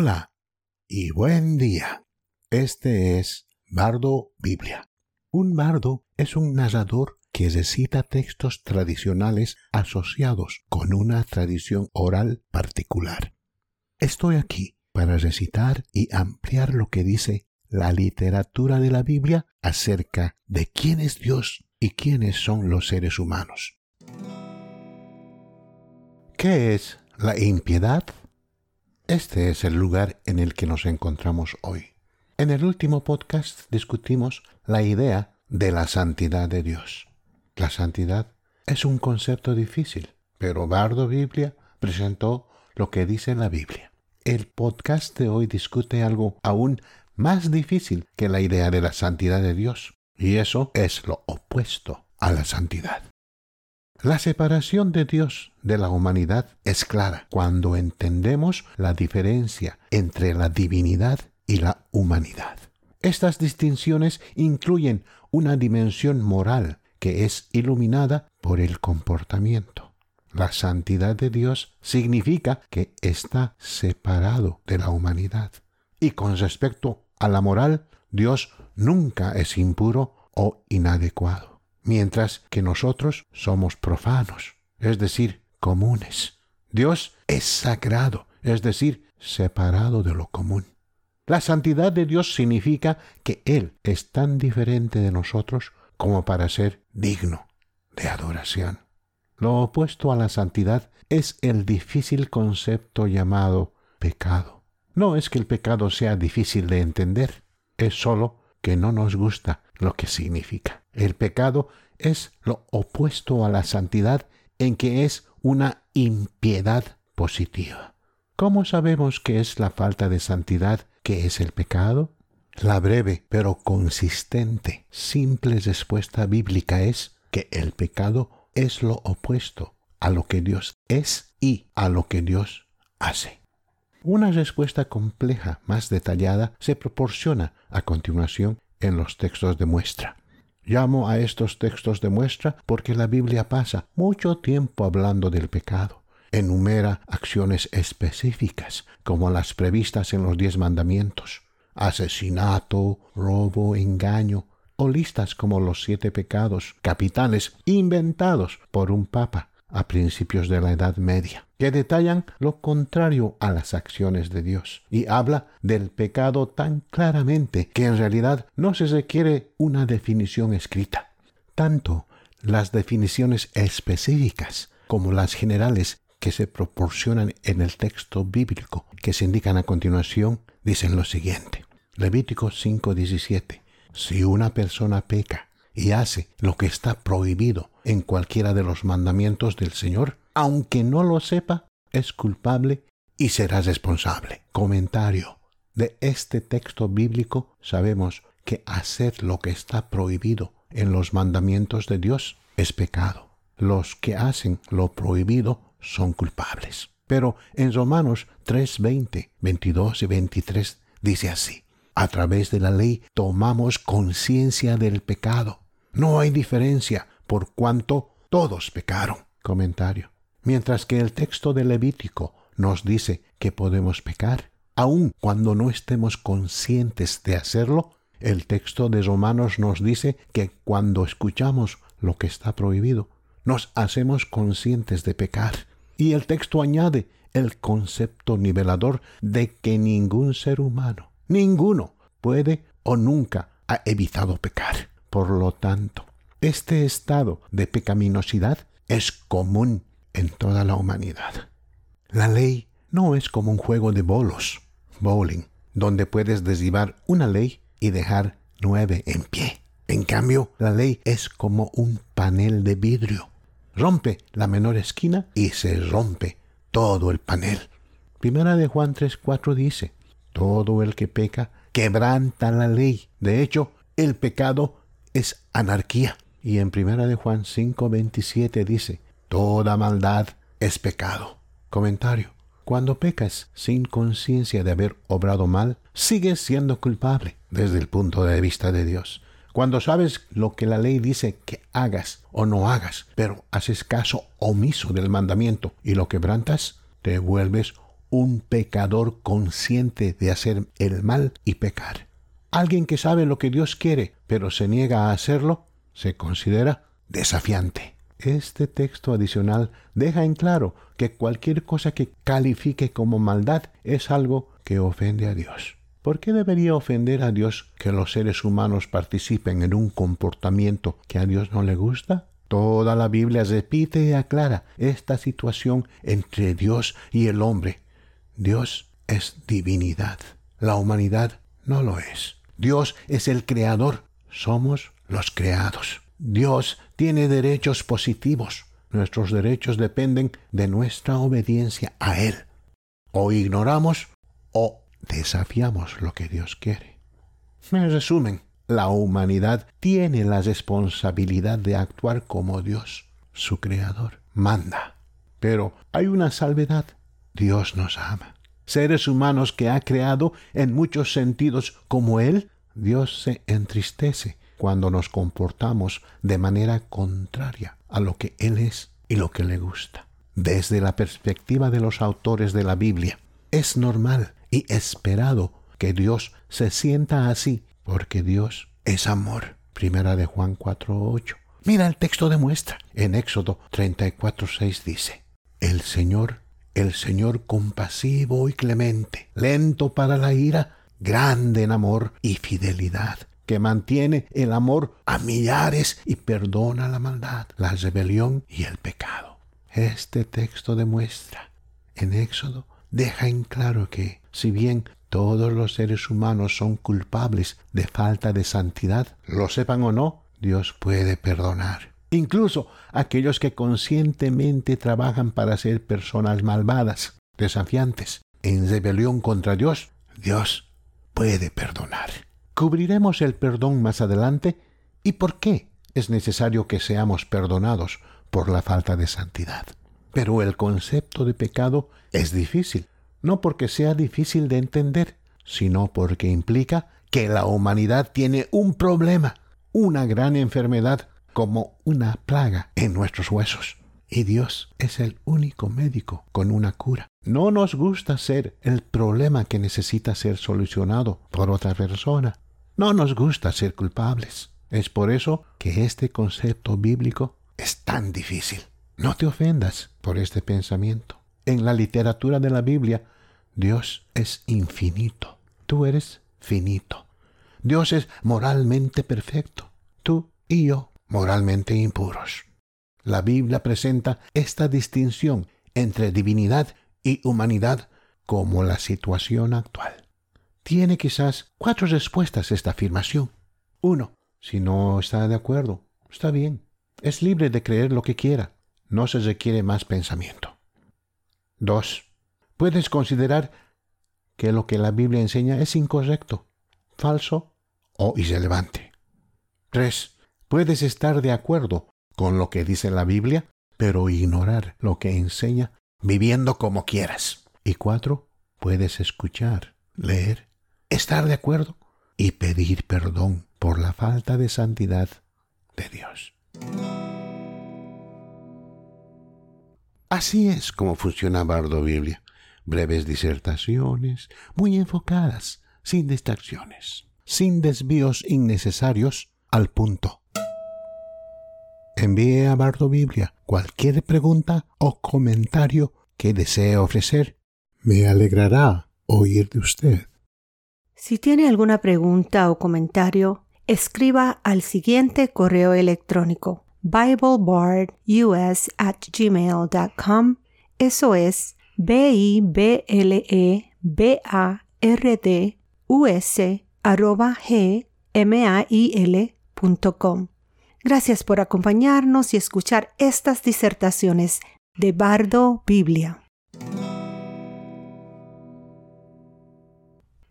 Hola y buen día. Este es Bardo Biblia. Un bardo es un narrador que recita textos tradicionales asociados con una tradición oral particular. Estoy aquí para recitar y ampliar lo que dice la literatura de la Biblia acerca de quién es Dios y quiénes son los seres humanos. ¿Qué es la impiedad? Este es el lugar en el que nos encontramos hoy. En el último podcast discutimos la idea de la santidad de Dios. La santidad es un concepto difícil, pero Bardo Biblia presentó lo que dice la Biblia. El podcast de hoy discute algo aún más difícil que la idea de la santidad de Dios, y eso es lo opuesto a la santidad. La separación de Dios de la humanidad es clara cuando entendemos la diferencia entre la divinidad y la humanidad. Estas distinciones incluyen una dimensión moral que es iluminada por el comportamiento. La santidad de Dios significa que está separado de la humanidad. Y con respecto a la moral, Dios nunca es impuro o inadecuado mientras que nosotros somos profanos, es decir, comunes. Dios es sagrado, es decir, separado de lo común. La santidad de Dios significa que Él es tan diferente de nosotros como para ser digno de adoración. Lo opuesto a la santidad es el difícil concepto llamado pecado. No es que el pecado sea difícil de entender, es sólo que no nos gusta lo que significa. El pecado es lo opuesto a la santidad en que es una impiedad positiva. ¿Cómo sabemos que es la falta de santidad que es el pecado? La breve pero consistente, simple respuesta bíblica es que el pecado es lo opuesto a lo que Dios es y a lo que Dios hace. Una respuesta compleja más detallada se proporciona a continuación en los textos de muestra. Llamo a estos textos de muestra porque la Biblia pasa mucho tiempo hablando del pecado. Enumera acciones específicas, como las previstas en los diez mandamientos, asesinato, robo, engaño, o listas como los siete pecados capitales inventados por un papa a principios de la Edad Media, que detallan lo contrario a las acciones de Dios y habla del pecado tan claramente que en realidad no se requiere una definición escrita. Tanto las definiciones específicas como las generales que se proporcionan en el texto bíblico que se indican a continuación dicen lo siguiente. Levítico 5:17. Si una persona peca y hace lo que está prohibido en cualquiera de los mandamientos del Señor, aunque no lo sepa, es culpable y será responsable. Comentario. De este texto bíblico sabemos que hacer lo que está prohibido en los mandamientos de Dios es pecado. Los que hacen lo prohibido son culpables. Pero en Romanos 3, 20, 22 y 23 dice así, a través de la ley tomamos conciencia del pecado no hay diferencia por cuanto todos pecaron. Comentario. Mientras que el texto de Levítico nos dice que podemos pecar, aun cuando no estemos conscientes de hacerlo, el texto de Romanos nos dice que cuando escuchamos lo que está prohibido, nos hacemos conscientes de pecar. Y el texto añade el concepto nivelador de que ningún ser humano, ninguno, puede o nunca ha evitado pecar. Por lo tanto, este estado de pecaminosidad es común en toda la humanidad. La ley no es como un juego de bolos, bowling, donde puedes deslibar una ley y dejar nueve en pie. En cambio, la ley es como un panel de vidrio. Rompe la menor esquina y se rompe todo el panel. Primera de Juan 3:4 dice, todo el que peca quebranta la ley. De hecho, el pecado es anarquía. Y en primera de Juan 5:27 dice, toda maldad es pecado. Comentario. Cuando pecas sin conciencia de haber obrado mal, sigues siendo culpable desde el punto de vista de Dios. Cuando sabes lo que la ley dice que hagas o no hagas, pero haces caso omiso del mandamiento y lo quebrantas, te vuelves un pecador consciente de hacer el mal y pecar. Alguien que sabe lo que Dios quiere, pero se niega a hacerlo, se considera desafiante. Este texto adicional deja en claro que cualquier cosa que califique como maldad es algo que ofende a Dios. ¿Por qué debería ofender a Dios que los seres humanos participen en un comportamiento que a Dios no le gusta? Toda la Biblia repite y aclara esta situación entre Dios y el hombre. Dios es divinidad. La humanidad no lo es. Dios es el creador. Somos los creados. Dios tiene derechos positivos. Nuestros derechos dependen de nuestra obediencia a Él. O ignoramos o desafiamos lo que Dios quiere. En resumen, la humanidad tiene la responsabilidad de actuar como Dios, su creador, manda. Pero hay una salvedad. Dios nos ama. Seres humanos que ha creado en muchos sentidos como Él, Dios se entristece cuando nos comportamos de manera contraria a lo que Él es y lo que le gusta. Desde la perspectiva de los autores de la Biblia, es normal y esperado que Dios se sienta así porque Dios es amor. Primera de Juan 4.8. Mira el texto demuestra. En Éxodo 34.6 dice, El Señor, el Señor compasivo y clemente, lento para la ira, grande en amor y fidelidad, que mantiene el amor a millares y perdona la maldad, la rebelión y el pecado. Este texto demuestra, en Éxodo, deja en claro que, si bien todos los seres humanos son culpables de falta de santidad, lo sepan o no, Dios puede perdonar. Incluso aquellos que conscientemente trabajan para ser personas malvadas, desafiantes, en rebelión contra Dios, Dios puede perdonar. Cubriremos el perdón más adelante y por qué es necesario que seamos perdonados por la falta de santidad. Pero el concepto de pecado es difícil no porque sea difícil de entender, sino porque implica que la humanidad tiene un problema, una gran enfermedad, como una plaga en nuestros huesos. Y Dios es el único médico con una cura. No nos gusta ser el problema que necesita ser solucionado por otra persona. No nos gusta ser culpables. Es por eso que este concepto bíblico es tan difícil. No te ofendas por este pensamiento en la literatura de la Biblia, Dios es infinito. Tú eres finito. Dios es moralmente perfecto. Tú y yo moralmente impuros. La Biblia presenta esta distinción entre divinidad y humanidad como la situación actual. Tiene quizás cuatro respuestas esta afirmación. Uno, si no está de acuerdo, está bien. Es libre de creer lo que quiera. No se requiere más pensamiento. 2. Puedes considerar que lo que la Biblia enseña es incorrecto, falso o irrelevante. 3. Puedes estar de acuerdo con lo que dice la Biblia, pero ignorar lo que enseña viviendo como quieras. Y 4. Puedes escuchar, leer, estar de acuerdo y pedir perdón por la falta de santidad de Dios. Así es como funciona Bardo Biblia. Breves disertaciones, muy enfocadas, sin distracciones, sin desvíos innecesarios, al punto. Envíe a Bardo Biblia cualquier pregunta o comentario que desee ofrecer. Me alegrará oír de usted. Si tiene alguna pregunta o comentario, escriba al siguiente correo electrónico biblebardus at gmail.com. Eso es B-I-B-L-E-B-A-R-D-U-S arroba G-M-A-I-L.com. Gracias por acompañarnos y escuchar estas disertaciones de Bardo Biblia.